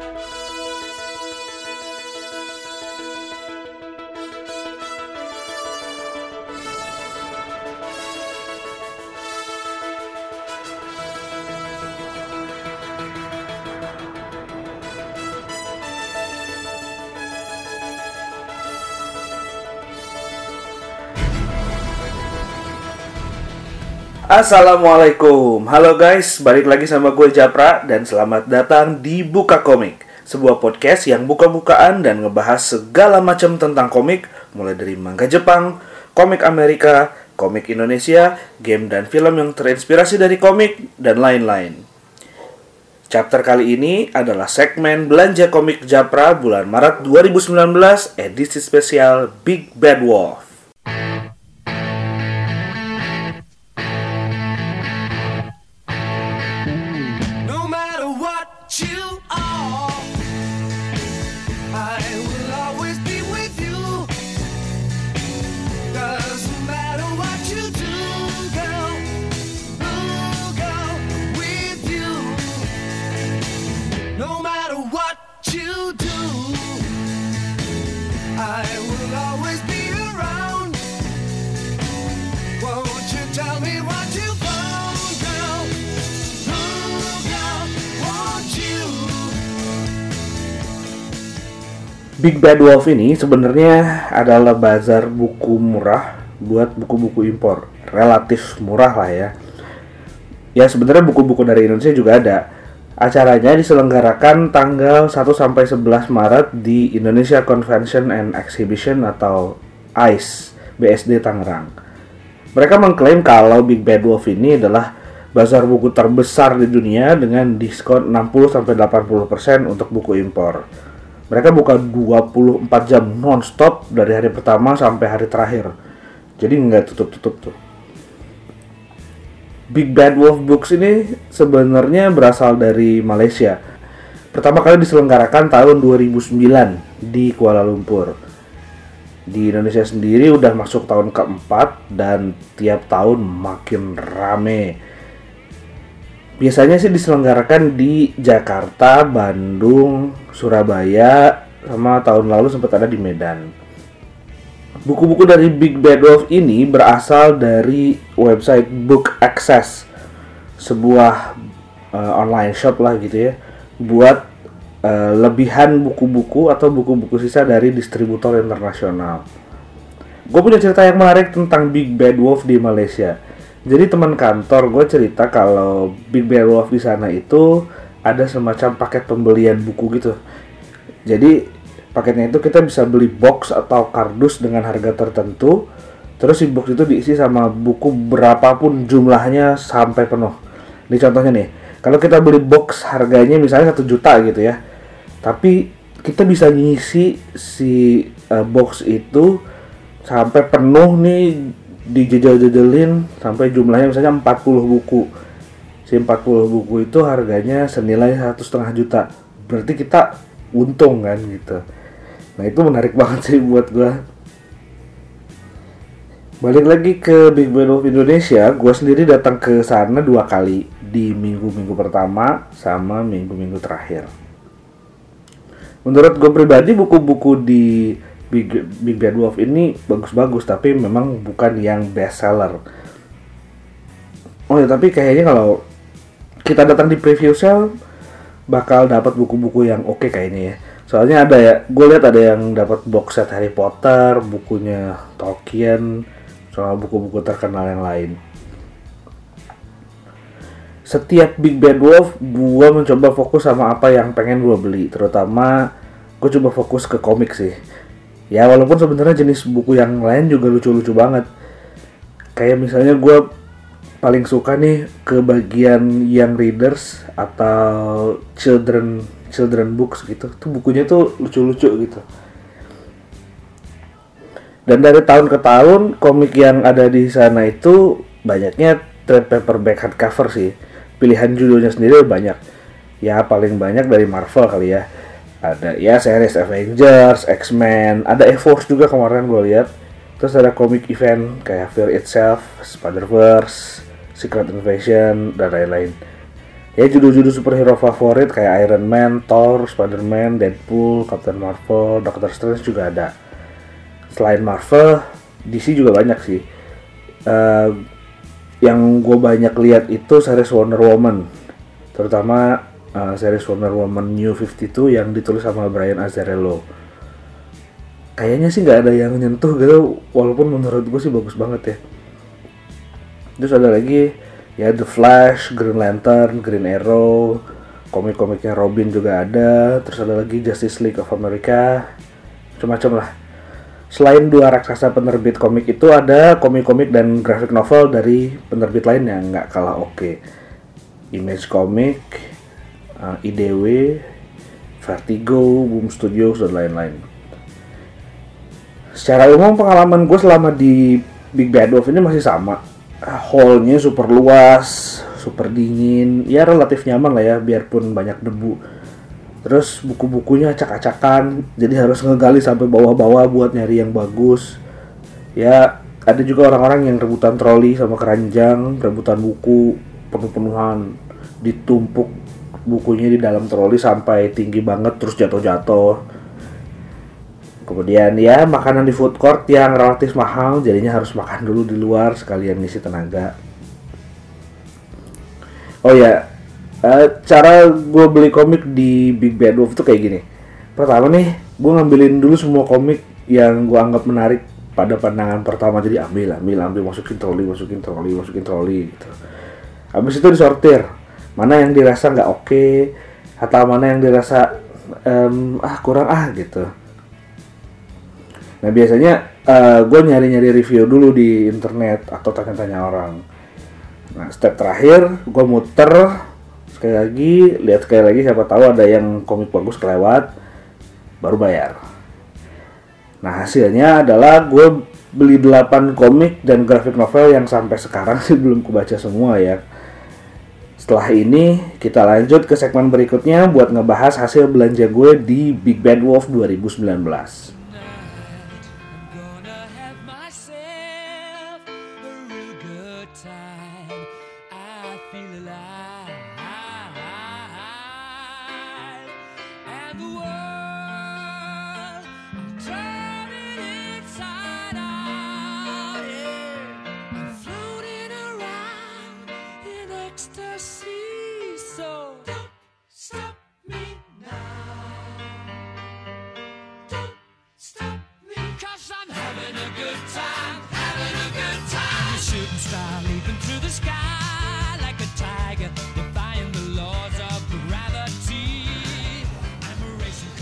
Bye. Assalamualaikum, halo guys, balik lagi sama gue Japra dan selamat datang di Buka Komik Sebuah podcast yang buka-bukaan dan ngebahas segala macam tentang komik Mulai dari manga Jepang, komik Amerika, komik Indonesia, game dan film yang terinspirasi dari komik, dan lain-lain. Chapter kali ini adalah segmen Belanja Komik Japra bulan Maret 2019 edisi spesial Big Bad Wolf Oh. Big Bad Wolf ini sebenarnya adalah bazar buku murah buat buku-buku impor. Relatif murah lah ya. Ya sebenarnya buku-buku dari Indonesia juga ada. Acaranya diselenggarakan tanggal 1 sampai 11 Maret di Indonesia Convention and Exhibition atau ICE BSD Tangerang. Mereka mengklaim kalau Big Bad Wolf ini adalah bazar buku terbesar di dunia dengan diskon 60 sampai 80% untuk buku impor. Mereka buka 24 jam non-stop dari hari pertama sampai hari terakhir. Jadi nggak tutup-tutup tuh. Big Bad Wolf Books ini sebenarnya berasal dari Malaysia. Pertama kali diselenggarakan tahun 2009 di Kuala Lumpur. Di Indonesia sendiri udah masuk tahun keempat dan tiap tahun makin rame. Biasanya sih diselenggarakan di Jakarta, Bandung, Surabaya, sama tahun lalu sempat ada di Medan. Buku-buku dari Big Bad Wolf ini berasal dari website Book Access, sebuah uh, online shop lah gitu ya, buat uh, lebihan buku-buku atau buku-buku sisa dari distributor internasional. Gue punya cerita yang menarik tentang Big Bad Wolf di Malaysia. Jadi teman kantor gue cerita kalau Big Bad Wolf di sana itu ada semacam paket pembelian buku gitu. Jadi paketnya itu kita bisa beli box atau kardus dengan harga tertentu. Terus si box itu diisi sama buku berapapun jumlahnya sampai penuh. Ini contohnya nih, kalau kita beli box harganya misalnya satu juta gitu ya, tapi kita bisa ngisi si uh, box itu sampai penuh nih dijejel-jejelin sampai jumlahnya misalnya 40 buku si 40 buku itu harganya senilai satu setengah juta. Berarti kita untung kan gitu. Nah itu menarik banget sih buat gua. Balik lagi ke Big Band of Indonesia gua sendiri datang ke sana dua kali di minggu-minggu pertama sama minggu-minggu terakhir. Menurut gue pribadi buku-buku di Big, Big Bad Wolf ini bagus-bagus tapi memang bukan yang best seller. Oh ya tapi kayaknya kalau kita datang di preview sale bakal dapat buku-buku yang oke kayaknya ya. Soalnya ada ya, gue lihat ada yang dapat box set Harry Potter, bukunya Tolkien, soal buku-buku terkenal yang lain. Setiap Big Bad Wolf, gue mencoba fokus sama apa yang pengen gue beli, terutama gue coba fokus ke komik sih ya walaupun sebenarnya jenis buku yang lain juga lucu-lucu banget kayak misalnya gue paling suka nih ke bagian young readers atau children children books gitu. Tuh bukunya tuh lucu-lucu gitu. Dan dari tahun ke tahun komik yang ada di sana itu banyaknya trade paperback hardcover sih. Pilihan judulnya sendiri banyak. Ya paling banyak dari Marvel kali ya. Ada ya series Avengers, X-Men, ada X-Force juga kemarin gue lihat. Terus ada komik event kayak Fear Itself, Spider-Verse, Secret Invasion dan lain-lain. ya judul-judul superhero favorit kayak Iron Man, Thor, Spider-Man, Deadpool, Captain Marvel, Doctor Strange juga ada. Selain Marvel, DC juga banyak sih. Eh, yang gue banyak lihat itu series Wonder Woman, terutama eh, series Wonder Woman New 52 yang ditulis sama Brian Azzarello. Kayaknya sih nggak ada yang nyentuh gitu, walaupun menurut gue sih bagus banget ya. Terus ada lagi ya The Flash, Green Lantern, Green Arrow, komik-komiknya Robin juga ada, terus ada lagi Justice League of America, macam-macam lah. Selain dua raksasa penerbit komik itu ada komik-komik dan graphic novel dari penerbit lain yang nggak kalah oke. Image Comic, uh, IDW, Vertigo, Boom Studios dan lain-lain. Secara umum pengalaman gue selama di Big Bad Wolf ini masih sama. Hallnya super luas, super dingin, ya relatif nyaman lah ya biarpun banyak debu. Terus buku-bukunya acak-acakan, jadi harus ngegali sampai bawah-bawah buat nyari yang bagus. Ya ada juga orang-orang yang rebutan troli sama keranjang, rebutan buku, penuh-penuhan, ditumpuk bukunya di dalam troli sampai tinggi banget terus jatuh-jatuh. Kemudian ya makanan di food court yang relatif mahal jadinya harus makan dulu di luar sekalian ngisi tenaga. Oh ya, eh, cara gue beli komik di Big Bad Wolf tuh kayak gini. Pertama nih, gue ngambilin dulu semua komik yang gue anggap menarik pada pandangan pertama. Jadi ambil, ambil, ambil, masukin troli, masukin troli, masukin troli gitu. Habis itu disortir. Mana yang dirasa nggak oke, atau mana yang dirasa em, ah kurang ah gitu. Nah biasanya gue nyari-nyari review dulu di internet atau tanya-tanya orang. Nah step terakhir gue muter sekali lagi lihat sekali lagi siapa tahu ada yang komik bagus kelewat baru bayar. Nah hasilnya adalah gue beli 8 komik dan graphic novel yang sampai sekarang sih belum kubaca semua ya. Setelah ini kita lanjut ke segmen berikutnya buat ngebahas hasil belanja gue di Big Bad Wolf 2019. Feel alive.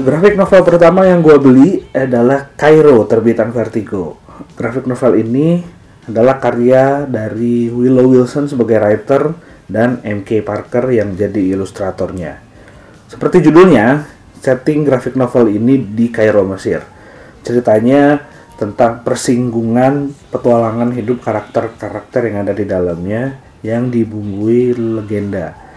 Grafik novel pertama yang gue beli adalah Cairo terbitan Vertigo. Grafik novel ini adalah karya dari Willow Wilson sebagai writer dan MK Parker yang jadi ilustratornya. Seperti judulnya, setting grafik novel ini di Kairo, Mesir. Ceritanya tentang persinggungan petualangan hidup karakter-karakter yang ada di dalamnya yang dibumbui legenda.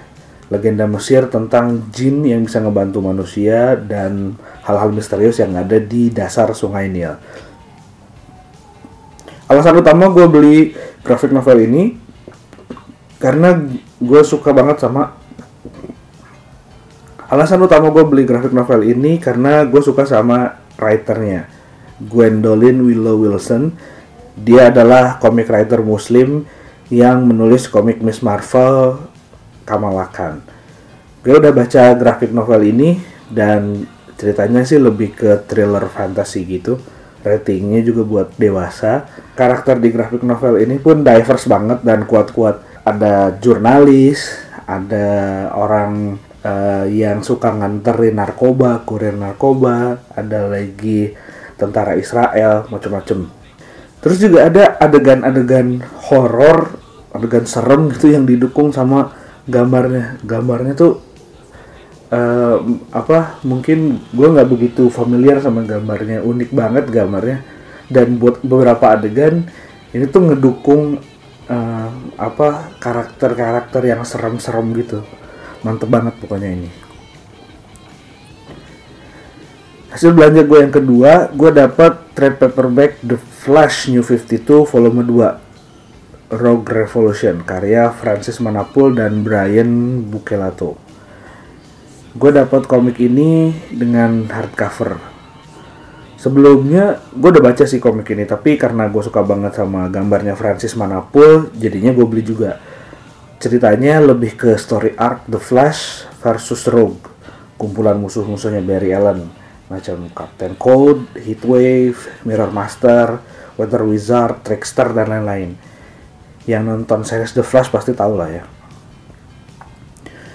Legenda Mesir tentang jin yang bisa ngebantu manusia dan hal-hal misterius yang ada di dasar sungai Nil. Alasan utama gue beli graphic novel ini karena gue suka banget sama alasan utama gue beli graphic novel ini karena gue suka sama writernya Gwendolyn Willow Wilson dia adalah comic writer muslim yang menulis komik Miss Marvel Kamala Khan gue udah baca graphic novel ini dan ceritanya sih lebih ke thriller fantasy gitu. Ratingnya juga buat dewasa. Karakter di graphic novel ini pun diverse banget dan kuat-kuat. Ada jurnalis ada orang eh, yang suka nganterin narkoba kurir narkoba ada lagi tentara Israel macam-macam terus juga ada adegan-adegan horor adegan serem gitu yang didukung sama gambarnya. Gambarnya tuh eh, apa mungkin gue nggak begitu familiar sama gambarnya. Unik banget gambarnya. Dan buat beberapa adegan ini tuh ngedukung eh, apa karakter-karakter yang serem-serem gitu. Mantep banget pokoknya ini. Hasil belanja gue yang kedua gue dapat trade paperback The Flash New 52 volume 2 Rogue Revolution karya Francis Manapul dan Brian Bucelato. Gue dapat komik ini dengan hardcover. Sebelumnya gue udah baca sih komik ini, tapi karena gue suka banget sama gambarnya Francis Manapul, jadinya gue beli juga. Ceritanya lebih ke story arc The Flash versus Rogue, kumpulan musuh-musuhnya Barry Allen, macam Captain Cold, Heatwave, Mirror Master, Weather Wizard, Trickster dan lain-lain. Yang nonton series The Flash pasti tahu lah ya.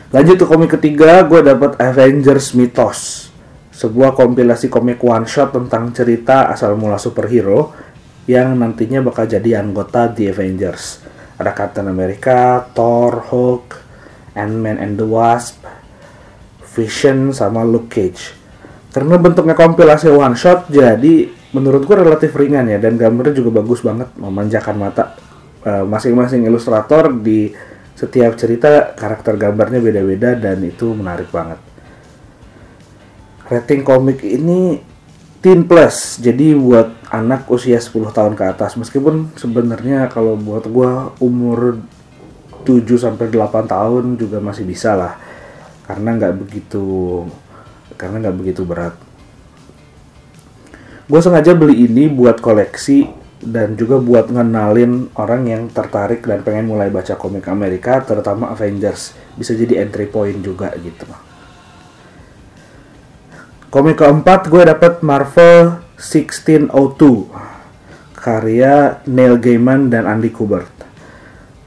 Lanjut ke komik ketiga, gue dapat Avengers Mythos, sebuah kompilasi komik one shot tentang cerita asal mula superhero yang nantinya bakal jadi anggota The Avengers. Ada Captain America, Thor, Hulk, Ant-Man and the Wasp, Vision, sama Luke Cage. Karena bentuknya kompilasi one shot, jadi menurut gue relatif ringan ya dan gambarnya juga bagus banget, memanjakan mata. Eh, Masing-masing ilustrator di setiap cerita karakter gambarnya beda-beda dan itu menarik banget. Rating komik ini teen plus, jadi buat anak usia 10 tahun ke atas. Meskipun sebenarnya kalau buat gua umur 7 sampai 8 tahun juga masih bisa lah. Karena nggak begitu karena nggak begitu berat. Gue sengaja beli ini buat koleksi dan juga buat ngenalin orang yang tertarik dan pengen mulai baca komik Amerika, terutama Avengers. Bisa jadi entry point juga gitu. Komik keempat gue dapet Marvel 1602 karya Neil Gaiman dan Andy Kubert.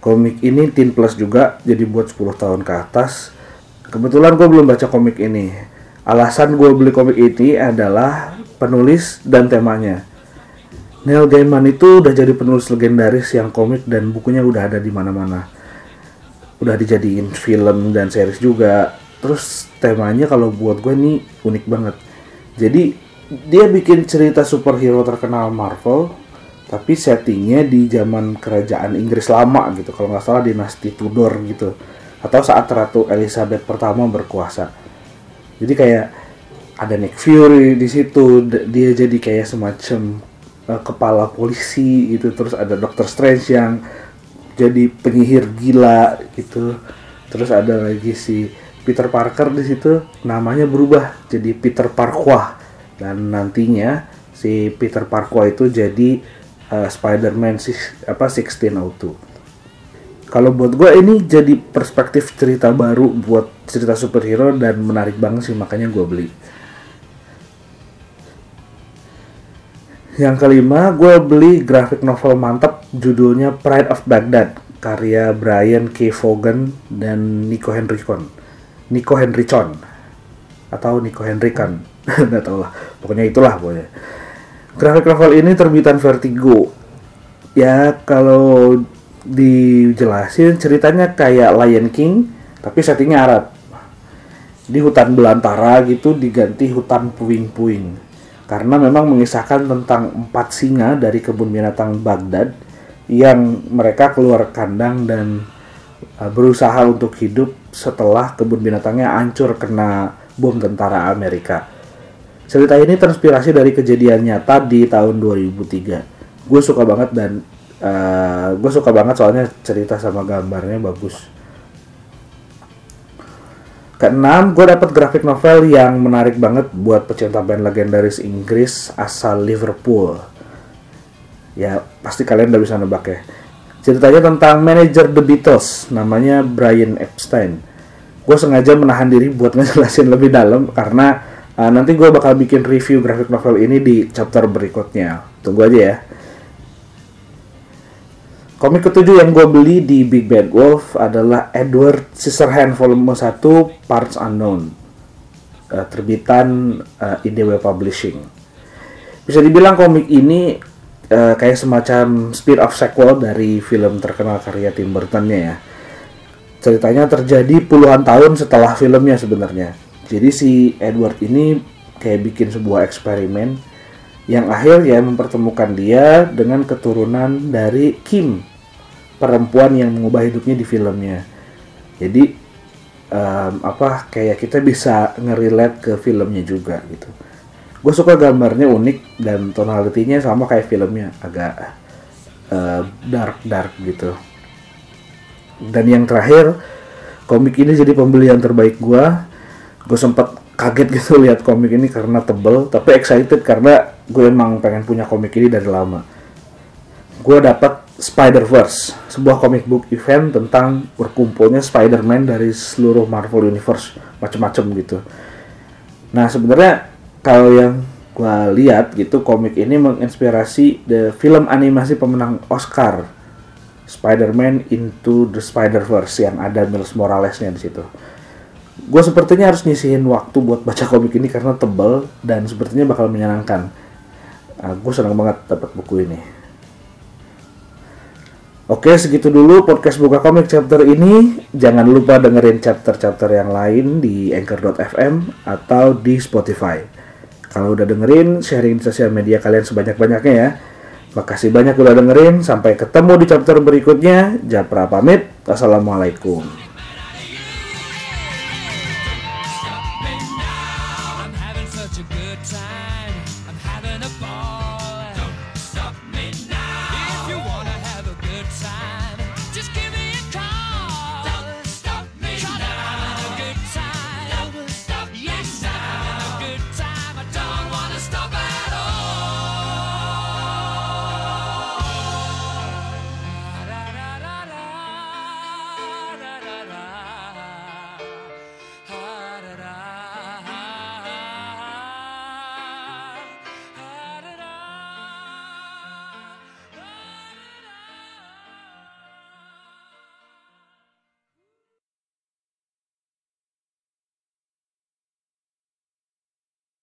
Komik ini teen plus juga, jadi buat 10 tahun ke atas. Kebetulan gue belum baca komik ini. Alasan gue beli komik ini adalah penulis dan temanya. Neil Gaiman itu udah jadi penulis legendaris yang komik dan bukunya udah ada di mana-mana. Udah dijadiin film dan series juga. Terus temanya kalau buat gue nih unik banget. Jadi dia bikin cerita superhero terkenal Marvel, tapi settingnya di zaman kerajaan Inggris lama gitu. Kalau nggak salah dinasti Tudor gitu. Atau saat Ratu Elizabeth pertama berkuasa. Jadi kayak ada Nick Fury di situ, dia jadi kayak semacam uh, kepala polisi gitu. Terus ada Doctor Strange yang jadi penyihir gila gitu. Terus ada lagi si Peter Parker di situ namanya berubah jadi Peter Parquah dan nantinya si Peter Parquah itu jadi uh, Spider-Man sis- apa 1602. Kalau buat gue ini jadi perspektif cerita baru buat cerita superhero dan menarik banget sih makanya gue beli. Yang kelima, gue beli graphic novel mantap judulnya Pride of Baghdad karya Brian K. Vaughan dan Nico Henricon. Nico Henricon atau Nico Henrikan, nggak tahu lah. Pokoknya itulah pokoknya. Graphic novel ini terbitan Vertigo. Ya kalau dijelasin ceritanya kayak Lion King tapi settingnya Arab. Di hutan belantara gitu diganti hutan puing-puing karena memang mengisahkan tentang empat singa dari kebun binatang Baghdad yang mereka keluar kandang dan uh, berusaha untuk hidup setelah kebun binatangnya hancur kena bom tentara Amerika. Cerita ini terinspirasi dari kejadian nyata di tahun 2003. Gue suka banget dan uh, gue suka banget soalnya cerita sama gambarnya bagus. Keenam, gue dapet graphic novel yang menarik banget buat pecinta band legendaris Inggris asal Liverpool. Ya, pasti kalian udah bisa nebak ya. Ceritanya tentang manajer The Beatles, namanya Brian Epstein. Gue sengaja menahan diri buat ngejelasin lebih dalam karena uh, nanti gue bakal bikin review graphic novel ini di chapter berikutnya. Tunggu aja ya. Komik ketujuh yang gue beli di Big Bad Wolf adalah Edward Scissorhands Volume 1 Parts Unknown Eh, terbitan eh, IDW Publishing. Bisa dibilang komik ini eh, kayak semacam spin-off sequel dari film terkenal karya Tim Burton-nya ya. Ceritanya terjadi puluhan tahun setelah filmnya sebenarnya. Jadi si Edward ini kayak bikin sebuah eksperimen yang akhirnya mempertemukan dia dengan keturunan dari Kim, perempuan yang mengubah hidupnya di filmnya. Jadi em, apa kayak kita bisa ngerelate ke filmnya juga gitu. Gue suka gambarnya unik dan tonalitinya sama kayak filmnya, agak dark dark gitu. Dan yang terakhir komik ini jadi pembelian terbaik gua. Gue sempat kaget gitu lihat komik ini karena tebel, tapi excited karena gue emang pengen punya komik ini dari lama. Gue dapat Spider-Verse, sebuah comic book event tentang berkumpulnya Spider-Man dari seluruh Marvel Universe, macem-macem gitu. Nah sebenarnya kalau yang gue lihat gitu komik ini menginspirasi the film animasi pemenang Oscar Spider-Man Into the Spider-Verse yang ada Miles Moralesnya di situ. Gue sepertinya harus nyisihin waktu buat baca komik ini karena tebel dan sepertinya bakal menyenangkan. gue senang banget dapat buku ini. Oke, segitu dulu podcast Buka Komik chapter ini. Jangan lupa dengerin chapter-chapter yang lain di anchor.fm atau di Spotify. Kalau udah dengerin, sharing di sosial media kalian sebanyak-banyaknya ya. Makasih banyak udah dengerin. Sampai ketemu di chapter berikutnya. Japra pamit. Assalamualaikum.